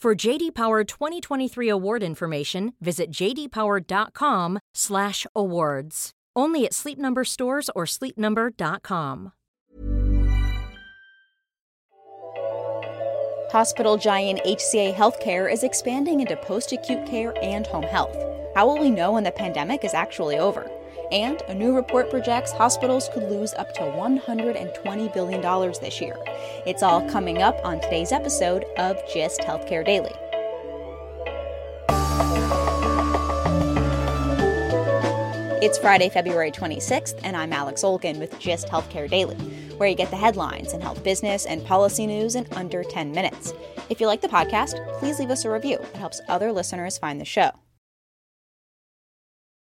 For JD Power 2023 award information, visit jdpower.com/awards. Only at Sleep Number stores or sleepnumber.com. Hospital giant HCA Healthcare is expanding into post-acute care and home health. How will we know when the pandemic is actually over? And a new report projects hospitals could lose up to $120 billion this year. It's all coming up on today's episode of Gist Healthcare Daily. It's Friday, February 26th, and I'm Alex Olgin with Gist Healthcare Daily, where you get the headlines and health business and policy news in under 10 minutes. If you like the podcast, please leave us a review. It helps other listeners find the show.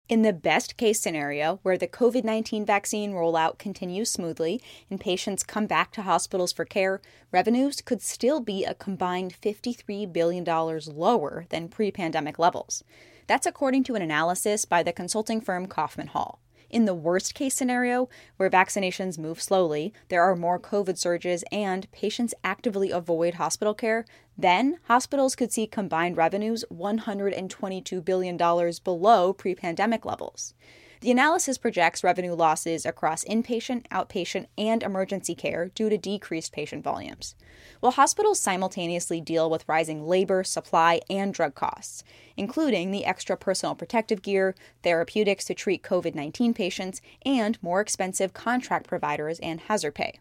In the best case scenario, where the COVID 19 vaccine rollout continues smoothly and patients come back to hospitals for care, revenues could still be a combined $53 billion lower than pre pandemic levels. That's according to an analysis by the consulting firm Kaufman Hall. In the worst case scenario, where vaccinations move slowly, there are more COVID surges, and patients actively avoid hospital care, then hospitals could see combined revenues $122 billion below pre pandemic levels. The analysis projects revenue losses across inpatient, outpatient, and emergency care due to decreased patient volumes. While hospitals simultaneously deal with rising labor, supply, and drug costs, including the extra personal protective gear, therapeutics to treat COVID 19 patients, and more expensive contract providers and hazard pay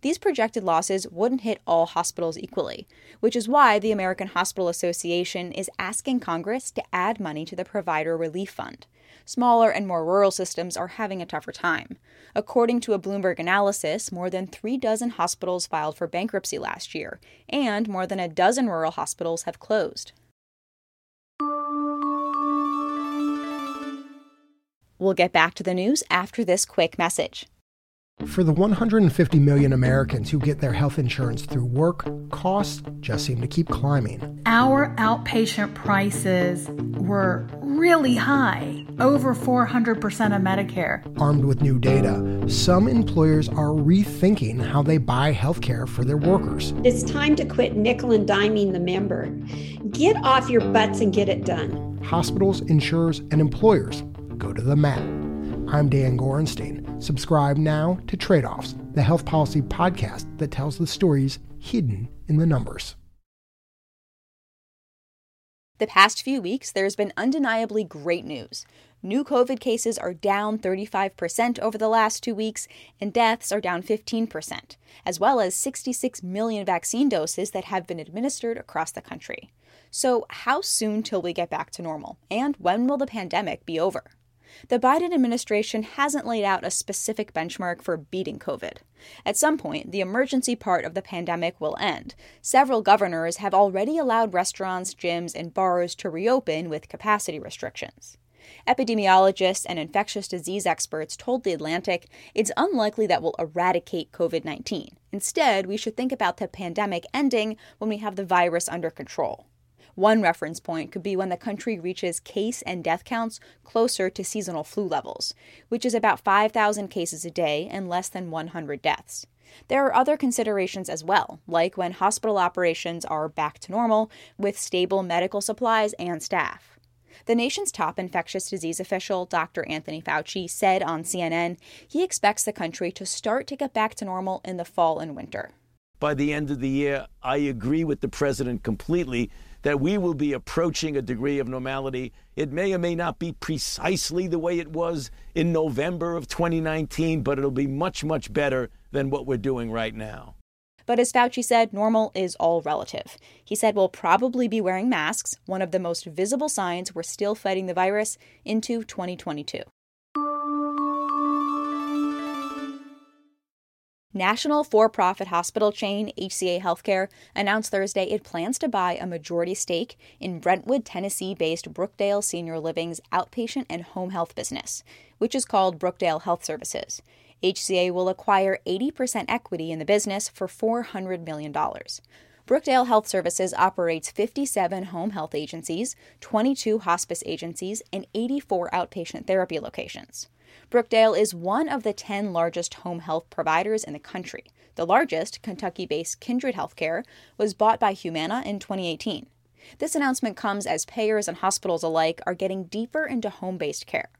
these projected losses wouldn't hit all hospitals equally, which is why the American Hospital Association is asking Congress to add money to the Provider Relief Fund. Smaller and more rural systems are having a tougher time. According to a Bloomberg analysis, more than three dozen hospitals filed for bankruptcy last year, and more than a dozen rural hospitals have closed. We'll get back to the news after this quick message. For the 150 million Americans who get their health insurance through work, costs just seem to keep climbing. Our outpatient prices were really high, over 400% of Medicare. Armed with new data, some employers are rethinking how they buy health care for their workers. It's time to quit nickel and diming the member. Get off your butts and get it done. Hospitals, insurers, and employers go to the mat. I'm Dan Gorenstein. Subscribe now to Trade Offs, the health policy podcast that tells the stories hidden in the numbers. The past few weeks, there's been undeniably great news. New COVID cases are down 35% over the last two weeks, and deaths are down 15%, as well as 66 million vaccine doses that have been administered across the country. So, how soon till we get back to normal? And when will the pandemic be over? The Biden administration hasn't laid out a specific benchmark for beating COVID. At some point, the emergency part of the pandemic will end. Several governors have already allowed restaurants, gyms, and bars to reopen with capacity restrictions. Epidemiologists and infectious disease experts told The Atlantic it's unlikely that we'll eradicate COVID 19. Instead, we should think about the pandemic ending when we have the virus under control. One reference point could be when the country reaches case and death counts closer to seasonal flu levels, which is about 5,000 cases a day and less than 100 deaths. There are other considerations as well, like when hospital operations are back to normal with stable medical supplies and staff. The nation's top infectious disease official, Dr. Anthony Fauci, said on CNN he expects the country to start to get back to normal in the fall and winter. By the end of the year, I agree with the president completely that we will be approaching a degree of normality. It may or may not be precisely the way it was in November of 2019, but it'll be much, much better than what we're doing right now. But as Fauci said, normal is all relative. He said we'll probably be wearing masks, one of the most visible signs we're still fighting the virus, into 2022. National for profit hospital chain HCA Healthcare announced Thursday it plans to buy a majority stake in Brentwood, Tennessee based Brookdale Senior Living's outpatient and home health business, which is called Brookdale Health Services. HCA will acquire 80% equity in the business for $400 million. Brookdale Health Services operates 57 home health agencies, 22 hospice agencies, and 84 outpatient therapy locations. Brookdale is one of the 10 largest home health providers in the country. The largest, Kentucky based Kindred Healthcare, was bought by Humana in 2018. This announcement comes as payers and hospitals alike are getting deeper into home based care.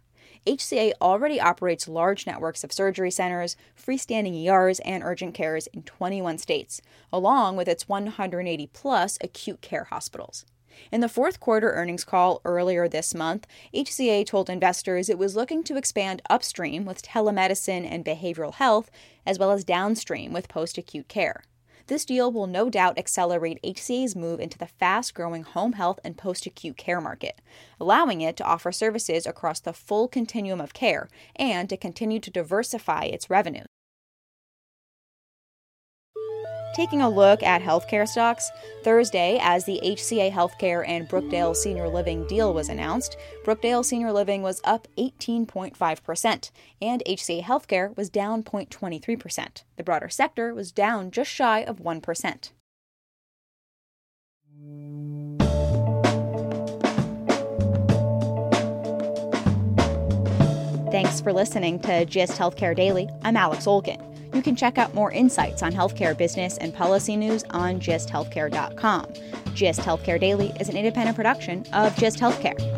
HCA already operates large networks of surgery centers, freestanding ERs, and urgent cares in 21 states, along with its 180 plus acute care hospitals. In the fourth quarter earnings call earlier this month, HCA told investors it was looking to expand upstream with telemedicine and behavioral health, as well as downstream with post acute care. This deal will no doubt accelerate HCA's move into the fast growing home health and post acute care market, allowing it to offer services across the full continuum of care and to continue to diversify its revenue. Taking a look at healthcare stocks, Thursday, as the HCA Healthcare and Brookdale Senior Living deal was announced, Brookdale Senior Living was up 18.5%, and HCA Healthcare was down 0.23%. The broader sector was down just shy of 1%. Thanks for listening to GIST Healthcare Daily. I'm Alex Olgin. You can check out more insights on healthcare business and policy news on gisthealthcare.com. GIST Healthcare Daily is an independent production of GIST Healthcare.